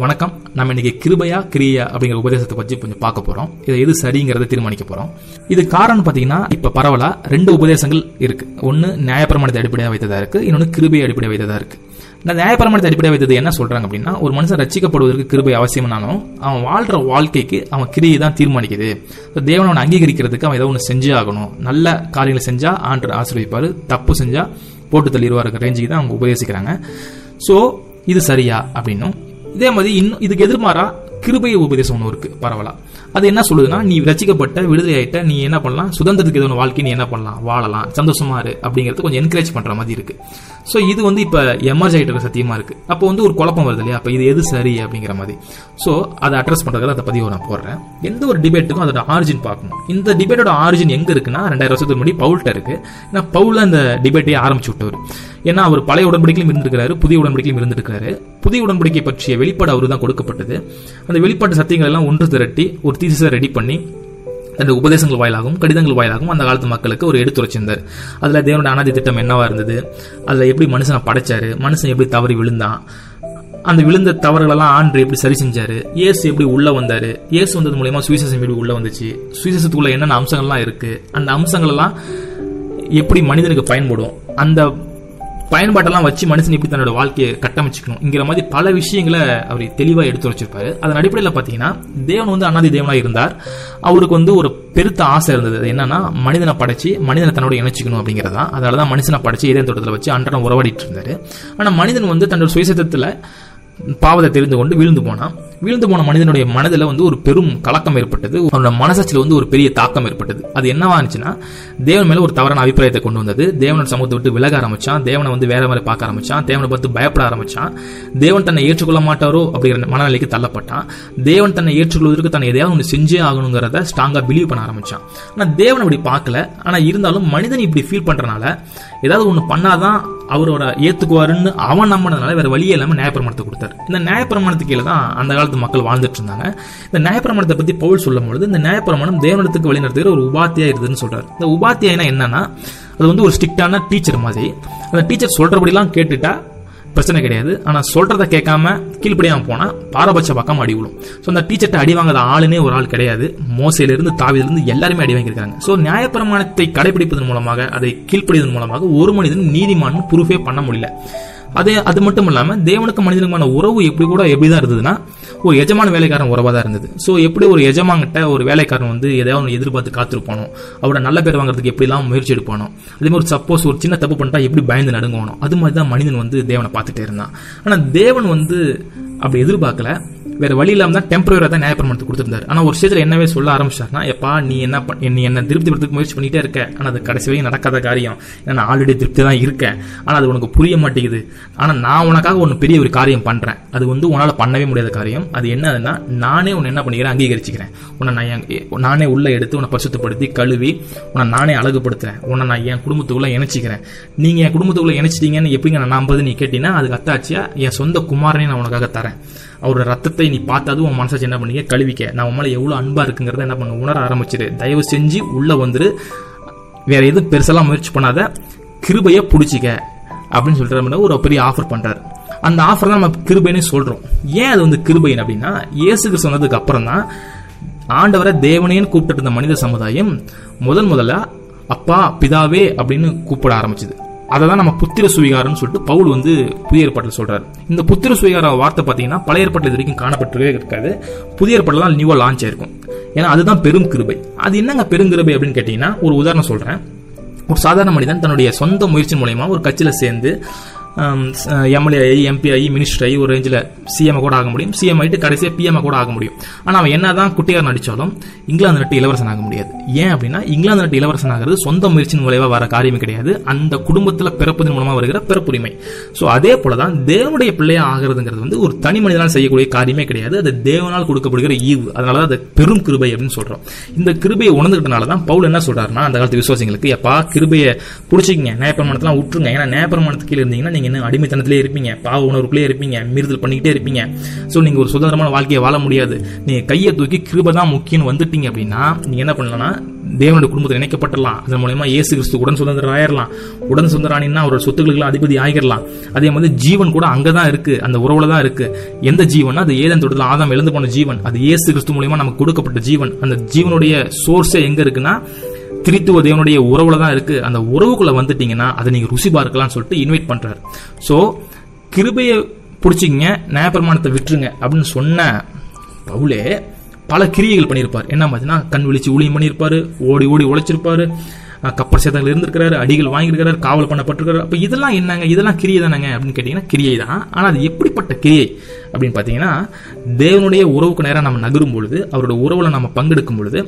வணக்கம். நம்ம இன்னைக்கு கிருபையா கிரியா அப்படிங்கிற உபதேசத்தை பற்றி கொஞ்சம் பார்க்க போறோம். இதை எது சரிங்கிறத தீர்மானிக்க போறோம். இது காரணம் பார்த்தீங்கன்னா இப்ப பரவலா ரெண்டு உபதேசங்கள் இருக்கு. ஒன்னு நியாயப்பிரமாணத்தை அடிப்படையாக வைத்ததா இருக்கு. இன்னொன்று கிருபையை அடிப்படையாக வைத்ததா இருக்கு. இந்த நியாயப்பிரமாணத்தை அடிப்படையாக வைத்தது என்ன சொல்றாங்க அப்படின்னா ஒரு மனுஷன் ரச்சிக்கப்படுவதற்கு கிருபை அவசியம்னாலும் அவன் வாழ்ற வாழ்க்கைக்கு அவன் கிரியை தான் தீர்மானிக்குது. தேவன் அவனை அங்கீகரிக்கிறதுக்கு அவன் ஏதோ ஒன்று செஞ்சே ஆகணும். நல்ல காரியங்களை செஞ்சா ஆண்டர் ஆசிரியப்பாரு தப்பு செஞ்சா போட்டு தள்ளிடுவாருங்கிற ரேஞ்சுக்கு தான் அவங்க உபதேசிக்கிறாங்க. ஸோ இது சரியா அப்படின்னும். இதே மாதிரி இன்னும் இதுக்கு எதிர்மாறா கிருபைய உபதேசம் ஒன்று இருக்கு பரவலா. அது என்ன சொல்லுதுன்னா நீ ரசிக்கப்பட்ட விடுதலை ஆயிட்ட நீ என்ன பண்ணலாம்? சுதந்திரத்துக்கு எதுவும் வாழ்க்கை நீ என்ன பண்ணலாம்? வாழலாம். சந்தோஷமா இரு அப்படிங்கிறது கொஞ்சம் என்கரேஜ் பண்ற மாதிரி இருக்கு. ஸோ இது வந்து இப்ப எமர்ஜ் ஆகிட்டு இருக்க சத்தியமா இருக்கு. அப்போ வந்து ஒரு குழப்பம் வருது இல்லையா? அப்ப இது எது சரி அப்படிங்கிற மாதிரி. ஸோ அதை அட்ரஸ் பண்றதுக்கு அந்த பதிவை நான் போடுறேன். எந்த ஒரு டிபேட்டுக்கும் அதோட ஆரிஜின் பார்க்கணும். இந்த டிபேட்டோட ஆரிஜின் எங்க இருக்குன்னா ரெண்டாயிரம் வருஷத்துக்கு முன்னாடி பவுல்ட்ட இருக்கு. ஏன்னா பவுல் அந்த டிபேட்டே ஆரம்பிச்சு விட்டவர். ஏன்னா அவர் பழைய உடன்படிக்கையிலும் இருந்திருக்காரு புதிய உடன்படிக்கையிலும் இருந்திருக்காரு புதிய உடன்படிக்கை பற்றிய வெளிப்பாடு அவரு தான் கொடுக்கப்பட்டது. அந்த வெளிப்பாட்டு சத்தியங்கள் எல்லாம் ஒன்று திரட்டி ஒரு தீசிஸை ரெடி பண்ணி தன்னுடைய உபதேசங்கள் வாயிலாகவும் கடிதங்கள் வாயிலாகவும் அந்த காலத்து மக்களுக்கு ஒரு எடுத்துரைச்சிருந்தார் அதுல தேவனோட அனாதி திட்டம் என்னவா இருந்தது? அதுல எப்படி மனுஷனை படைச்சாரு? மனுஷன் எப்படி தவறி விழுந்தான்? அந்த விழுந்த தவறுகளெல்லாம் ஆண்டு எப்படி சரி செஞ்சாரு? இயேசு எப்படி உள்ள வந்தாரு? இயேசு வந்தது மூலயமா சுவிசேஷம் எப்படி உள்ள வந்துச்சு? சுவிசேஷத்துக்குள்ள என்னென்ன அம்சங்கள்லாம் இருக்கு? அந்த அம்சங்கள் எல்லாம் எப்படி மனிதனுக்கு பயன்படும்? அந்த பயன்பாட்டெல்லாம் வச்சு மனுஷன் எப்படி தன்னோட வாழ்க்கையை கட்டமைச்சுக்கணும் இங்கிற மாதிரி பல விஷயங்களை அவர் தெளிவாக எடுத்து வச்சிருப்பாரு. அதன் அடிப்படையில் பார்த்தீங்கன்னா தேவன் வந்து அண்ணாதி தேவனாக இருந்தார். அவருக்கு வந்து ஒரு பெருத்த ஆசை இருந்தது. அது என்னன்னா மனிதனை படைச்சு மனிதனை தன்னோட இணைச்சிக்கணும் அப்படிங்கிறதா. அதனால தான் மனுஷனை படைச்சு இதே தோட்டத்தில் வச்சு அன்றாடம் உறவாடிட்டு இருந்தார். ஆனால் மனிதன் வந்து தன்னோட சுயசத்தத்தில் பாவத்தை தெரிந்து கொண்டு விழுந்து போனான். வீழ்ந்து போன மனிதனுடைய மனதில் வந்து ஒரு பெரும் கலக்கம் ஏற்பட்டது. அவனோட மனசாட்சியில் வந்து ஒரு பெரிய தாக்கம் ஏற்பட்டது. அது என்னவா இருந்துச்சுன்னா தேவன் மேல ஒரு தவறான அபிப்பிராயத்தை கொண்டு வந்தது. தேவனோட சமூகத்தை விட்டு விலக ஆரம்பிச்சான். தேவனை வந்து வேற மாதிரி பார்க்க ஆரம்பிச்சான். தேவனை பார்த்து பயப்பட ஆரம்பிச்சான். தேவன் தன்னை ஏற்றுக்கொள்ள மாட்டாரோ அப்படிங்கிற மனநிலைக்கு தள்ளப்பட்டான். தேவன் தன்னை ஏற்றுக்கொள்வதற்கு தன்னை எதையாவது ஒன்று செஞ்சே ஆகணுங்கிறத ஸ்ட்ராங்காக பிலீவ் பண்ண ஆரம்பிச்சான். ஆனால் தேவன் அப்படி பார்க்கல. ஆனா இருந்தாலும் மனிதன் இப்படி ஃபீல் பண்றனால ஏதாவது ஒன்று பண்ணாதான் அவரோட ஏத்துக்குவாருன்னு அவன் நம்பினதுனால வேற வழியே இல்லாமல் நியாயப்பிரமாணத்தை கொடுத்தாரு. இந்த நியாயப்பிரமாணத்துக்கு கீழே தான் அந்த காலத்து மக்கள் வாழ்ந்துட்டு இருந்தாங்க இந்த நியாயப்பிரமாணத்தை பத்தி பவுல் சொல்லும் பொழுது இந்த நியாயப்பிரமாணம் தேவனத்துக்கு வழிநடத்துகிற ஒரு உபாத்தியா இருக்குதுன்னு சொல்றாரு. இந்த உபாத்தியானா என்னன்னா அது வந்து ஒரு ஸ்ட்ரிக்டான டீச்சர் மாதிரி. அந்த டீச்சர் சொல்றபடிலாம் கேட்டுட்டா பிரச்சனை கிடையாது. ஆனால் சொல்றத கேட்காம கீழ்ப்படியாமல் போனா பாரபட்ச பக்கம் அடி விழும். ஸோ அந்த டீச்சர்ட்ட அடி வாங்காத ஆளுனே ஒரு ஆள் கிடையாது. மோசையிலிருந்து தாவிலிருந்து இருந்து எல்லாருமே அடி வாங்கியிருக்காங்க. ஸோ நியாயப்பிரமாணத்தை கடைபிடிப்பதன் மூலமாக அதை கீழ்ப்படிவதன் மூலமாக ஒரு மனிதன் நீதிமான் ப்ரூஃபே பண்ண முடியல. அதே அது மட்டும் இல்லாமல் தேவனுக்கு மனிதனுக்குமான உறவு எப்படி கூட எப்படிதான் இருந்ததுன்னா ஒரு எஜமான வேலைக்காரன் உறவாக தான் இருந்தது. ஸோ எப்படி ஒரு எஜமான்கிட்ட ஒரு வேலைக்காரன் வந்து எதையாவது ஒன்று எதிர்பார்த்து காத்திருப்பானோ அவரோட நல்ல பேர் வாங்குறதுக்கு எப்படிலாம் முயற்சி எடுப்பானோ அதே மாதிரி ஒரு சப்போஸ் ஒரு சின்ன தப்பு பண்ணிட்டா எப்படி பயந்து நடுங்கணும் அது மாதிரி தான் மனிதன் வந்து தேவனை பார்த்துட்டே இருந்தான். ஆனால் தேவன் வந்து அப்படி எதிர்பார்க்கல. வேற வழி இல்லாம தான் டெம்பரரியா தான் நியாயப்பிரமாணத்தை கொடுத்திருந்தாரு. ஆனா ஒரு விஷயத்துல என்னவே சொல்ல ஆரம்பிச்சாருன்னா எப்பா நீ என்ன நீ என்ன திருப்திப்படுத்துக்கு முயற்சி பண்ணிட்டே இருக்க. ஆனா அது கடைசி வரையும் நடக்காத காரியம். ஏன்னா நான் ஆல்ரெடி திருப்தி தான் இருக்கேன். ஆனா அது உனக்கு புரிய மாட்டேங்குது. ஆனா நான் உனக்காக ஒன்னு பெரிய ஒரு காரியம் பண்றேன். அது வந்து உன்னால் பண்ணவே முடியாத காரியம். அது என்னதுன்னா நானே உன்னை என்ன பண்ணிக்கிறேன்? அங்கீகரிச்சுக்கிறேன். உன்னை நான் என் நானே உள்ள எடுத்து உன்னை பரிசுத்தப்படுத்தி கழுவி உன்னை நானே அழகுபடுத்துறேன். உன்னை நான் என் குடும்பத்துக்குள்ள இணைச்சிக்கிறேன். நீங்க என் குடும்பத்துக்குள்ள இணைச்சிட்டீங்கன்னு எப்படிங்க நான் நம்புறது? நீ கேட்டீங்கன்னா அதுக்கு அத்தாச்சியா என் சொந்த குமாரனே நான் உனக்காக தரேன். அவரோட ரத்தத்தை நீ பார்த்ததும் உன் மனசாச்சு என்ன பண்ணிக்க கழுவிக்க. நான் உன் மேல எவ்வளவு அன்பா இருக்குங்கிறத என்ன பண்ண? உணர ஆரம்பிச்சிரு. தயவு செஞ்சு உள்ள வந்துரு. வேற எதுவும் பெருசெல்லாம் முயற்சி பண்ணாத. கிருபைய புடிச்சிக்க. அப்படின்னு சொல்லிட்டு ஒரு பெரிய ஆஃபர் பண்றாரு. அந்த ஆஃபர் தான் நம்ம கிருபைன்னு சொல்றோம். ஏன் அது வந்து கிருபைன் அப்படின்னா இயேசுக்கு சொன்னதுக்கு அப்புறம் தான் ஆண்டவரை தேவனேன்னு கூப்பிட்டு இருந்த மனித சமுதாயம் முதன் முதல்ல அப்பா பிதாவே அப்படின்னு கூப்பிட ஆரம்பிச்சது. அதை தான் நம்ம புத்திர சுவிகாரம்னு சொல்லிட்டு பவுல் வந்து புதிய ஏற்பாட்டில் சொல்றாரு. இந்த புத்திர சுவிகார வார்த்தை பார்த்தீங்கன்னா பழைய ஏற்பாட்டில் இது வரைக்கும் காணப்பட்டுவே இருக்காது. புதிய ஏற்பாட்டில் தான் நியூவா லான்ச் ஆயிருக்கும். ஏன்னா அதுதான் பெரும் கிருபை. அது என்னங்க பெருங்கிருபை அப்படின்னு கேட்டீங்கன்னா ஒரு உதாரணம் சொல்றேன். ஒரு சாதாரண மனிதன் தன்னுடைய சொந்த முயற்சி மூலயமா ஒரு கட்சியில் சேர்ந்து எம்எல்ஏ ஆகி எம்பி ஆகி மினிஸ்டர் ஆகி ஒரு ரேஞ்சில் சிஎம் கூட ஆக முடியும். சிஎம் ஆகிட்டு கடைசியாக பிஎம் கூட ஆக முடியும். ஆனால் அவன் என்னதான் குட்டியார் நடித்தாலும் இங்கிலாந்து நட்டு இளவரசன் ஆக முடியாது. ஏன் அப்படின்னா இங்கிலாந்து நட்டு இளவரசன் ஆகிறது சொந்த முயற்சியின் மூலயமா வர காரியமே கிடையாது. அந்த குடும்பத்தில் பிறப்பதன் மூலமாக வருகிற பிறப்புரிமை. ஸோ அதே போலதான் தேவனுடைய பிள்ளையாக ஆகிறதுங்கிறது வந்து ஒரு தனி மனிதனால் செய்யக்கூடிய காரியமே கிடையாது. அது தேவனால் கொடுக்கப்படுகிற ஈவு. அதனால தான் அது பெரும் கிருபை அப்படின்னு சொல்கிறோம் இந்த கிருபையை உணர்ந்துகிட்டனால தான் பவுல் என்ன சொல்கிறாருன்னா அந்த காலத்து விசுவாசிகளுக்கு எப்பா கிருபையை பிடிச்சிக்கங்க. நியாயப்பிரமாணத்தெல்லாம் விட்டுருங்க ஏன்னா நியாயப்பிரமாணத்துக்கு கீழே இருந்தீங்கன்னா நீங்க நீங்க என்ன அடிமைத்தனத்திலே இருப்பீங்க? பாவ உணர்வுக்குள்ளே இருப்பீங்க. மீறுதல் பண்ணிக்கிட்டே இருப்பீங்க. ஸோ நீங்கள் ஒரு சுதந்திரமான வாழ்க்கையை வாழ முடியாது. நீங்கள் கையை தூக்கி கிருபை தான் முக்கியம்னு வந்துட்டீங்க அப்படின்னா நீங்கள் என்ன பண்ணலாம்னா தேவனுடைய குடும்பத்தில் இணைக்கப்பட்டலாம் அதன் மூலயமா இயேசு கிறிஸ்து உடன் சுதந்திரம் ஆயிரலாம் உடன் சுதந்திரானின்னா அவரோட சொத்துக்களுக்கு அதிபதி ஆகிடலாம் அதே மாதிரி ஜீவன் கூட அங்கே தான் இருக்கு. அந்த உறவுல தான் இருக்கு. எந்த ஜீவன் அது ஏதன் தொடர்ந்து ஆதாம் எழுந்து போன ஜீவன். அது இயேசு கிறிஸ்து மூலயமா நமக்கு கொடுக்கப்பட்ட ஜீவன். அந்த ஜீவனுடைய சோர்ஸே எங்க இருக்குன்னா திரித்துவ தேவனுடைய உறவுல தான் இருக்கு. அந்த உறவுக்குள்ள வந்துட்டீங்கன்னா அதை நீங்க ருசி பார்க்கலாம்னு சொல்லிட்டு இன்வைட் பண்றாரு. சோ கிருபையை பிடிச்சிங்க நியாயப்பிரமாணத்தை விட்டுருங்க அப்படின்னு சொன்ன பவுலே பல கிரியைகள் பண்ணியிருப்பார். என்ன பார்த்தீங்கன்னா கண் விழிச்சு ஊழியம் பண்ணியிருப்பாரு ஓடி ஓடி உழைச்சிருப்பாரு கப்பல் சேதங்கள் இருந்திருக்கிறாரு அடிகள் வாங்கியிருக்கிறாரு காவல் பண்ணப்பட்டிருக்காரு அப்ப இதெல்லாம் என்னங்க? இதெல்லாம் கிரியை தானங்க அப்படின்னு கேட்டீங்கன்னா கிரியை தான். ஆனா அது எப்படிப்பட்ட கிரியை அப்படின்னு பாத்தீங்கன்னா தேவனுடைய உறவுக்கு நேரம் நம்ம நகரும் பொழுது அவருடைய உறவுல நம்ம பங்கெடுக்கும் பொழுது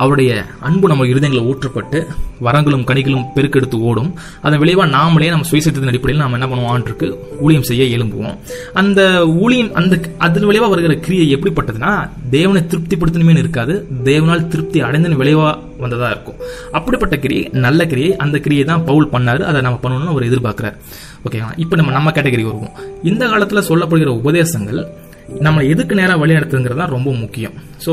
அவருடைய அன்பு நம்ம இருதயங்களை ஊற்றப்பட்டு வரங்களும் கனிகளும் பெருக்கெடுத்து ஓடும். அதன் விளைவாக நாமளே நம்ம சுயசத்தின் அடிப்படையில் நாம் என்ன பண்ணுவோம்? ஊழியம் செய்ய எழும்புவோம். அந்த ஊழியம் அந்த அதன் விளைவாக வருகிற கிரியை எப்படிப்பட்டதுன்னா தேவனை திருப்திப்படுத்தணுமே இருக்காது தேவனால் திருப்தி அடைந்தன் விளைவாக வந்ததாக இருக்கும். அப்படிப்பட்ட கிரியை நல்ல கிரியை அந்த கிரியை தான் பவுல் பண்ணார். அதை நம்ம பண்ணணும்னு அவர் எதிர்பார்க்குறாரு. ஓகேவா? இப்போ நம்ம நம்ம கேட்டகரி வருவோம். இந்த காலத்தில் சொல்லப்படுகிற உபதேசங்கள் நம்மளை எதுக்கு நேராக வழி நடத்துங்கிறது தான் ரொம்ப முக்கியம். ஸோ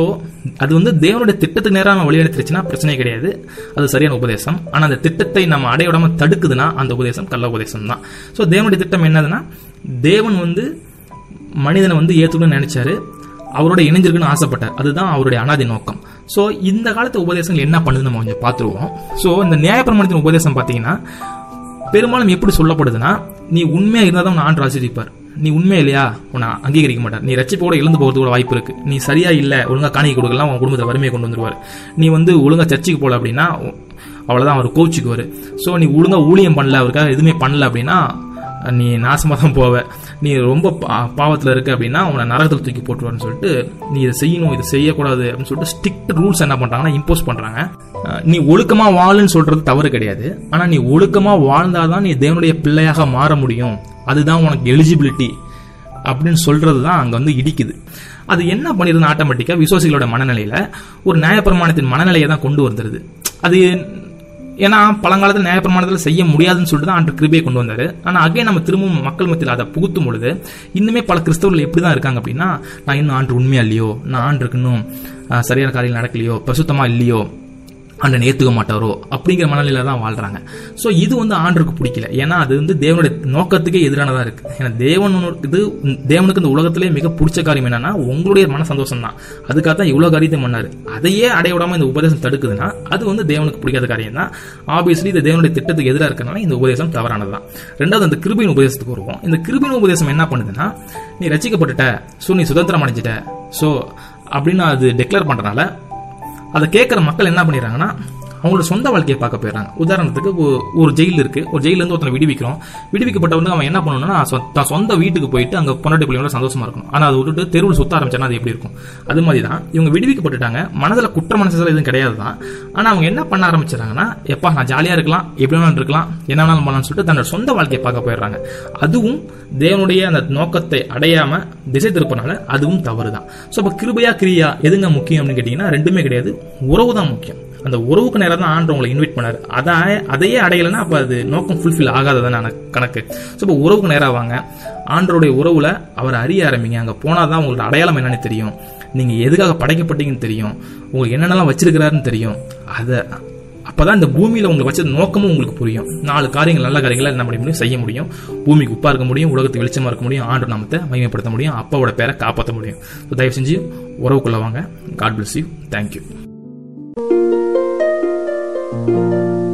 அது வந்து தேவனுடைய திட்டத்துக்கு நேராக நம்ம வழி நடத்திருச்சுன்னா பிரச்சனை கிடையாது. அது சரியான உபதேசம். ஆனால் அந்த திட்டத்தை நம்ம அடைய தடுக்குதுன்னா அந்த உபதேசம் கள்ள உபதேசம் தான். ஸோ தேவனுடைய திட்டம் என்னதுன்னா தேவன் வந்து மனிதனை வந்து ஏற்றுக்கணும்னு நினைச்சாரு. அவரோட இணைஞ்சிருக்குன்னு ஆசைப்பட்டார். அதுதான் அவருடைய அனாதி நோக்கம். ஸோ இந்த காலத்து உபதேசங்கள் என்ன பண்ணுது நம்ம கொஞ்சம் பார்த்துருவோம். ஸோ இந்த நியாயப்பிரமாணத்தின் உபதேசம் பார்த்தீங்கன்னா பெரும்பாலும் எப்படி சொல்லப்படுதுன்னா நீ உண்மையாக இருந்தால் தான் ஆண்டு ஆசிரிப்பார் நீ உண்மை இல்லையா உன்னை அங்கீகரிக்க மாட்டார். நீ ரச்சிப்போட இழந்து போகிறது கூட வாய்ப்பு இருக்கு. நீ சரியா இல்ல ஒழுங்கா காணிக்க கொடுக்கலாம் உன் குடும்பத்தை வறுமையை கொண்டு வந்துருவார். நீ வந்து ஒழுங்கா சர்ச்சுக்கு போல அப்படின்னா அவ்வளவுதான் அவர் கோச்சுக்குவாரு ஸோ நீ ஒழுங்கா ஊழியம் பண்ணல அவருக்காக எதுவுமே பண்ணல அப்படின்னா நீ நாசமாக தான் போவ. நீ ரொம்ப பா- பாவத்தில் இருக்க அப்படின்னா உன்னை நரகத்தில் தூக்கி போட்டுருவான்னு சொல்லிட்டு நீ இதை செய்யணும் இதை செய்யக்கூடாது அப்படின்னு சொல்லிட்டு ஸ்ட்ரிக்ட் ரூல்ஸ் என்ன பண்ணுறாங்கன்னா இம்போஸ் பண்ணுறாங்க நீ ஒழுக்கமாக வாழுன்னு சொல்கிறது தவறு கிடையாது. ஆனால் நீ ஒழுக்கமாக வாழ்ந்தால் தான் நீ தேவனுடைய பிள்ளையாக மாற முடியும். அதுதான் உனக்கு எலிஜிபிலிட்டி அப்படின்னு சொல்கிறது தான் அங்கே வந்து இடிக்குது. அது என்ன பண்ணிருந்தா ஆட்டோமேட்டிக்காக விசுவாசிகளோட மனநிலையில் ஒரு நியாயப்பிரமாணத்தின் மனநிலையை தான் கொண்டு வந்துடுது அது ஏன்னா பழங்காலத்தில் நியாயப்பிரமாணத்தில் செய்ய முடியாதுன்னு சொல்லிட்டு தான் ஆண்டு கிருபையை கொண்டு வந்தாரு. ஆனால் அகே நம்ம திரும்பவும் மக்கள் மத்தியில் அதை புகுத்தும் பொழுது இன்னுமே பல கிறிஸ்தவர்கள் எப்படி தான் இருக்காங்க அப்படின்னா நான் இன்னும் ஆண்டு உண்மையா இல்லையோ நான் ஆண்டு இருக்கணும் சரியான காரியம் நடக்கலையோ பிரசுத்தமா இல்லையோ ஆண்டனை ஏற்றுக்க மாட்டாரோ அப்படிங்கிற மனநிலையில தான் வாழ்றாங்க. ஸோ இது வந்து ஆண்டருக்கு பிடிக்கல. ஏன்னா அது வந்து தேவனுடைய நோக்கத்துக்கே எதிரானதா இருக்கு. ஏன்னா தேவனுக்கு இது தேவனுக்கு இந்த உலகத்திலே மிக பிடிச்ச காரியம் என்னன்னா உங்களுடைய மன சந்தோஷம் தான் அதுக்காக தான் இவ்வளோ காரியத்தை பண்ணாரு. அதையே அடைய விடாம இந்த உபதேசம் தடுக்குதுன்னா அது வந்து தேவனுக்கு பிடிக்காத காரியம் தான் ஆப்வியஸ்லி இது தேவனுடைய திட்டத்துக்கு எதிராக இருக்கனால இந்த உபதேசம் தவறானது தான் ரெண்டாவது அந்த கிருபின் உபதேசத்துக்கு வருவோம். இந்த கிருபின் உபதேசம் என்ன பண்ணுதுன்னா நீ ரசிக்கப்பட்டுட்ட ஸோ நீ சுதந்திரம் அடைஞ்சிட்ட. ஸோ அப்படின்னு அது டெக்ளேர் பண்ணுறனால அதை கேட்குற மக்கள் என்ன பண்ணிடுறாங்கன்னா அவங்களோட சொந்த வாழ்க்கையை பார்க்க போயிடுறாங்க. உதாரணத்துக்கு ஒரு ஜெயில் இருக்கு. ஒரு ஜெயில இருந்து ஒருத்தனை விடுவிக்கிறோம். விடுவிக்கப்பட்டவனுக்கு அவன் என்ன பண்ணணும்னா சொ- தான் சொந்த வீட்டுக்கு போயிட்டு அங்கே பொன்னாட்டி பிள்ளைங்களோட சந்தோஷமா இருக்கணும். ஆனால் அதை விட்டுட்டு தெருவில் சுத்த ஆரம்பிச்சானா அது எப்படி இருக்கும்? அது மாதிரி தான் இவங்க விடுவிக்கப்பட்டுட்டாங்க. மனதில் குற்ற மனசில் எதுவும் கிடையாது தான் ஆனால் அவங்க என்ன பண்ண ஆரம்பிச்சிடறாங்கன்னா எப்பா நான் ஜாலியாக இருக்கலாம். எப்படி வேணாலும் இருக்கலாம். என்ன வேணாலும் பண்ணலாம்னு சொல்லிட்டு தன்னோட சொந்த வாழ்க்கையை பார்க்க போயிடுறாங்க. அதுவும் தேவனுடைய அந்த நோக்கத்தை அடையாம திசை திருப்பனால அதுவும் தவறு தான் ஸோ அப்போ கிருபையா கிரியா எதுங்க முக்கியம் அப்படின்னு ரெண்டுமே கிடையாது. உறவு தான் முக்கியம். அந்த உறவுக்கு நேரம் தான் ஆண்டு உங்களை இன்வைட் பண்ணார். அதை அதையே அடையலைன்னா அப்போ அது நோக்கம் ஃபுல்ஃபில் ஆகாததான கணக்கு. ஸோ இப்போ உறவுக்கு நேராக வாங்க. ஆண்டருடைய உறவுல அவரை அறிய ஆரம்பிங்க. அங்கே போனால் தான் உங்களோட அடையாளம் என்னன்னு தெரியும். நீங்கள் எதுக்காக படைக்கப்பட்டீங்கன்னு தெரியும். உங்களுக்கு என்னென்னலாம் வச்சிருக்கிறாருன்னு தெரியும். அதை அப்போ தான் இந்த பூமியில் உங்களுக்கு வச்ச நோக்கமும் உங்களுக்கு புரியும். நாலு காரியங்கள் நல்ல காரியங்களை என்ன பண்ண முடியும்? செய்ய முடியும். பூமிக்கு உப்பாக இருக்க முடியும் உலகத்துக்கு வெளிச்சமாக இருக்க முடியும் ஆண்டு நாமத்தை மகிமைப்படுத்த முடியும் அப்பாவோட பேரை காப்பாற்ற முடியும். ஸோ தயவு செஞ்சு உறவுக்குள்ள வாங்க. God bless you thank you Thank you.